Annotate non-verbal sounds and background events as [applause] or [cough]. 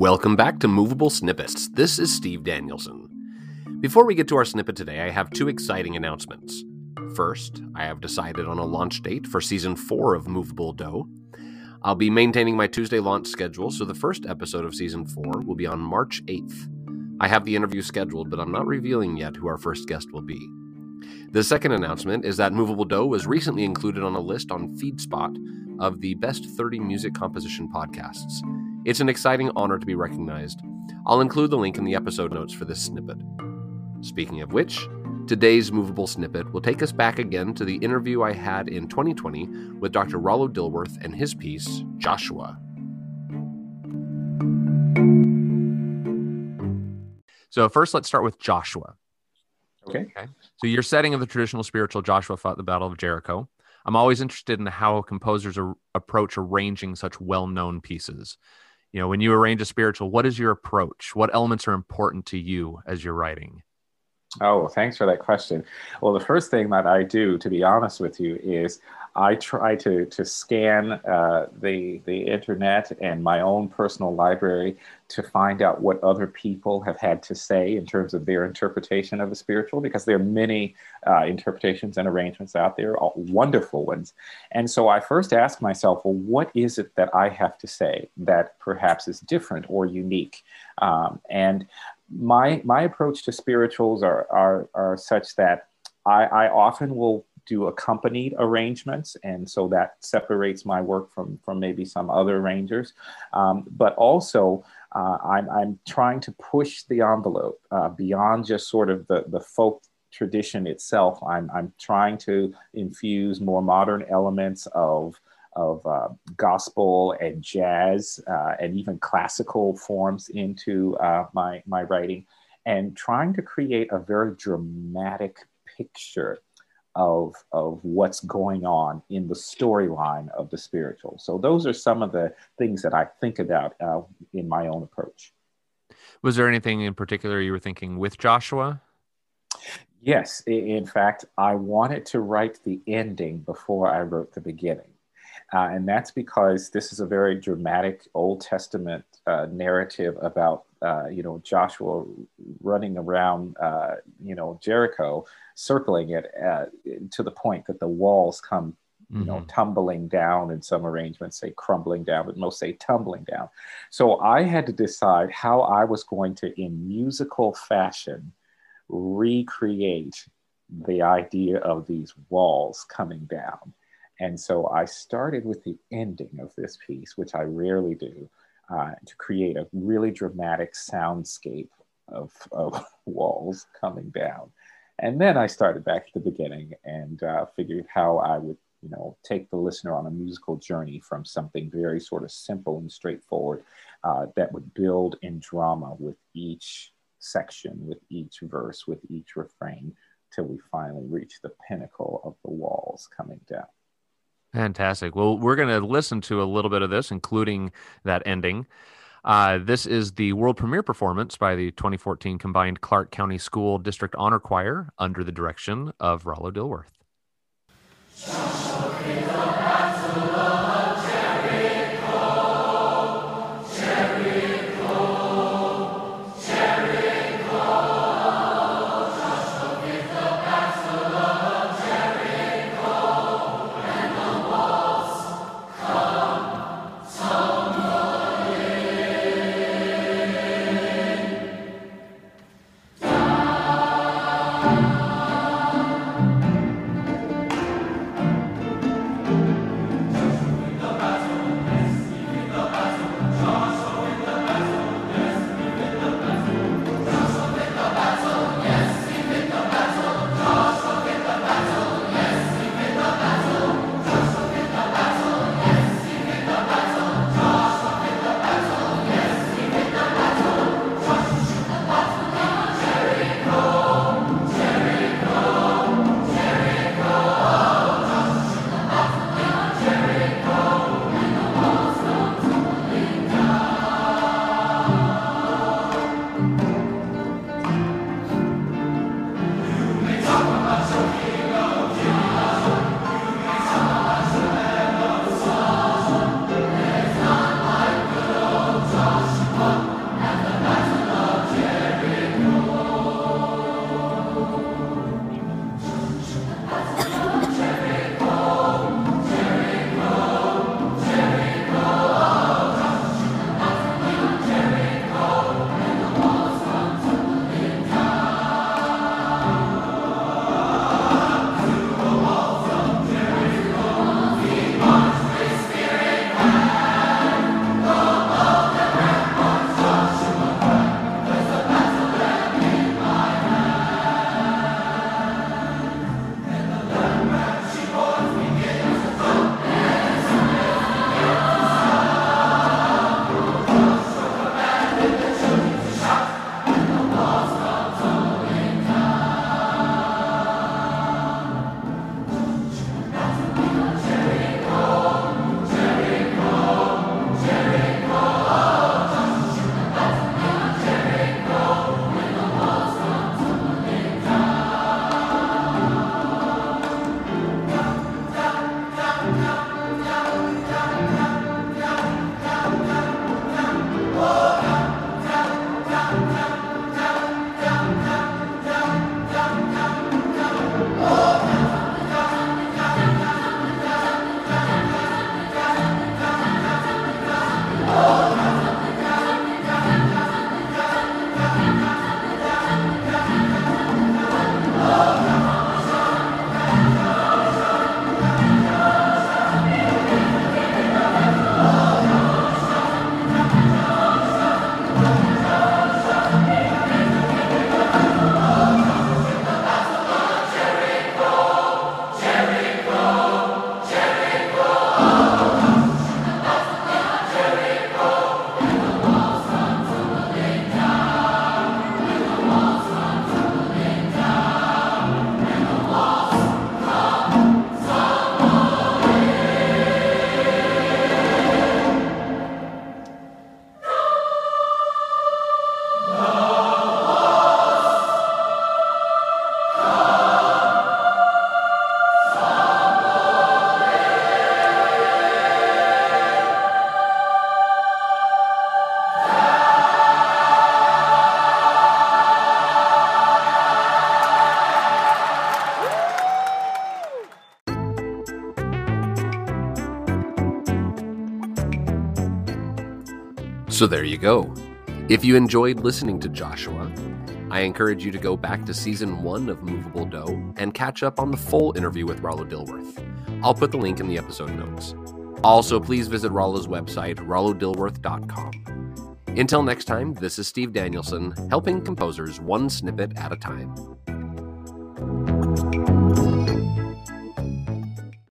Welcome back to Movable Snippets. This is Steve Danielson. Before we get to our snippet today, I have two exciting announcements. First, I have decided on a launch date for season 4 of Movable Do. I'll be maintaining my Tuesday launch schedule, so the first episode of season 4 will be on March 8th. I have the interview scheduled, but I'm not revealing yet who our first guest will be. The second announcement is that Movable Do was recently included on a list on FeedSpot of the best 30 music composition podcasts. It's an exciting honor to be recognized. I'll include the link in the episode notes for this snippet. Speaking of which, today's movable snippet will take us back again to the interview I had in 2020 with Dr. Rollo Dilworth and his piece, Joshua. So, first, let's start with Joshua. Okay. okay. So, your setting of the traditional spiritual Joshua fought the Battle of Jericho. I'm always interested in how composers are, approach arranging such well known pieces. You know, when you arrange a spiritual, what is your approach? What elements are important to you as you're writing? Oh, thanks for that question. Well, the first thing that I do, to be honest with you, is I try to to scan uh, the the internet and my own personal library to find out what other people have had to say in terms of their interpretation of the spiritual, because there are many uh, interpretations and arrangements out there, all wonderful ones. And so I first ask myself, well, what is it that I have to say that perhaps is different or unique? Um, and my my approach to spirituals are are, are such that I, I often will do accompanied arrangements, and so that separates my work from from maybe some other arrangers. Um, but also, uh, I'm I'm trying to push the envelope uh, beyond just sort of the the folk tradition itself. I'm I'm trying to infuse more modern elements of of uh, gospel and jazz uh, and even classical forms into uh, my, my writing and trying to create a very dramatic picture of, of what's going on in the storyline of the spiritual. So those are some of the things that I think about uh, in my own approach. Was there anything in particular you were thinking with Joshua? Yes. In fact, I wanted to write the ending before I wrote the beginning. Uh, and that's because this is a very dramatic Old Testament uh, narrative about, uh, you know, Joshua running around, uh, you know, Jericho, circling it uh, to the point that the walls come, you mm-hmm. know, tumbling down. And some arrangements say crumbling down, but most say tumbling down. So I had to decide how I was going to, in musical fashion, recreate the idea of these walls coming down. And so I started with the ending of this piece, which I rarely do, uh, to create a really dramatic soundscape of, of [laughs] walls coming down. And then I started back at the beginning and uh, figured how I would, you know, take the listener on a musical journey from something very sort of simple and straightforward uh, that would build in drama with each section, with each verse, with each refrain, till we finally reach the pinnacle of the walls coming down. Fantastic. Well, we're going to listen to a little bit of this, including that ending. Uh, this is the world premiere performance by the 2014 combined Clark County School District Honor Choir under the direction of Rollo Dilworth. So there you go. If you enjoyed listening to Joshua, I encourage you to go back to season one of Movable Do and catch up on the full interview with Rollo Dilworth. I'll put the link in the episode notes. Also, please visit Rollo's website, rollodilworth.com. Until next time, this is Steve Danielson, helping composers one snippet at a time.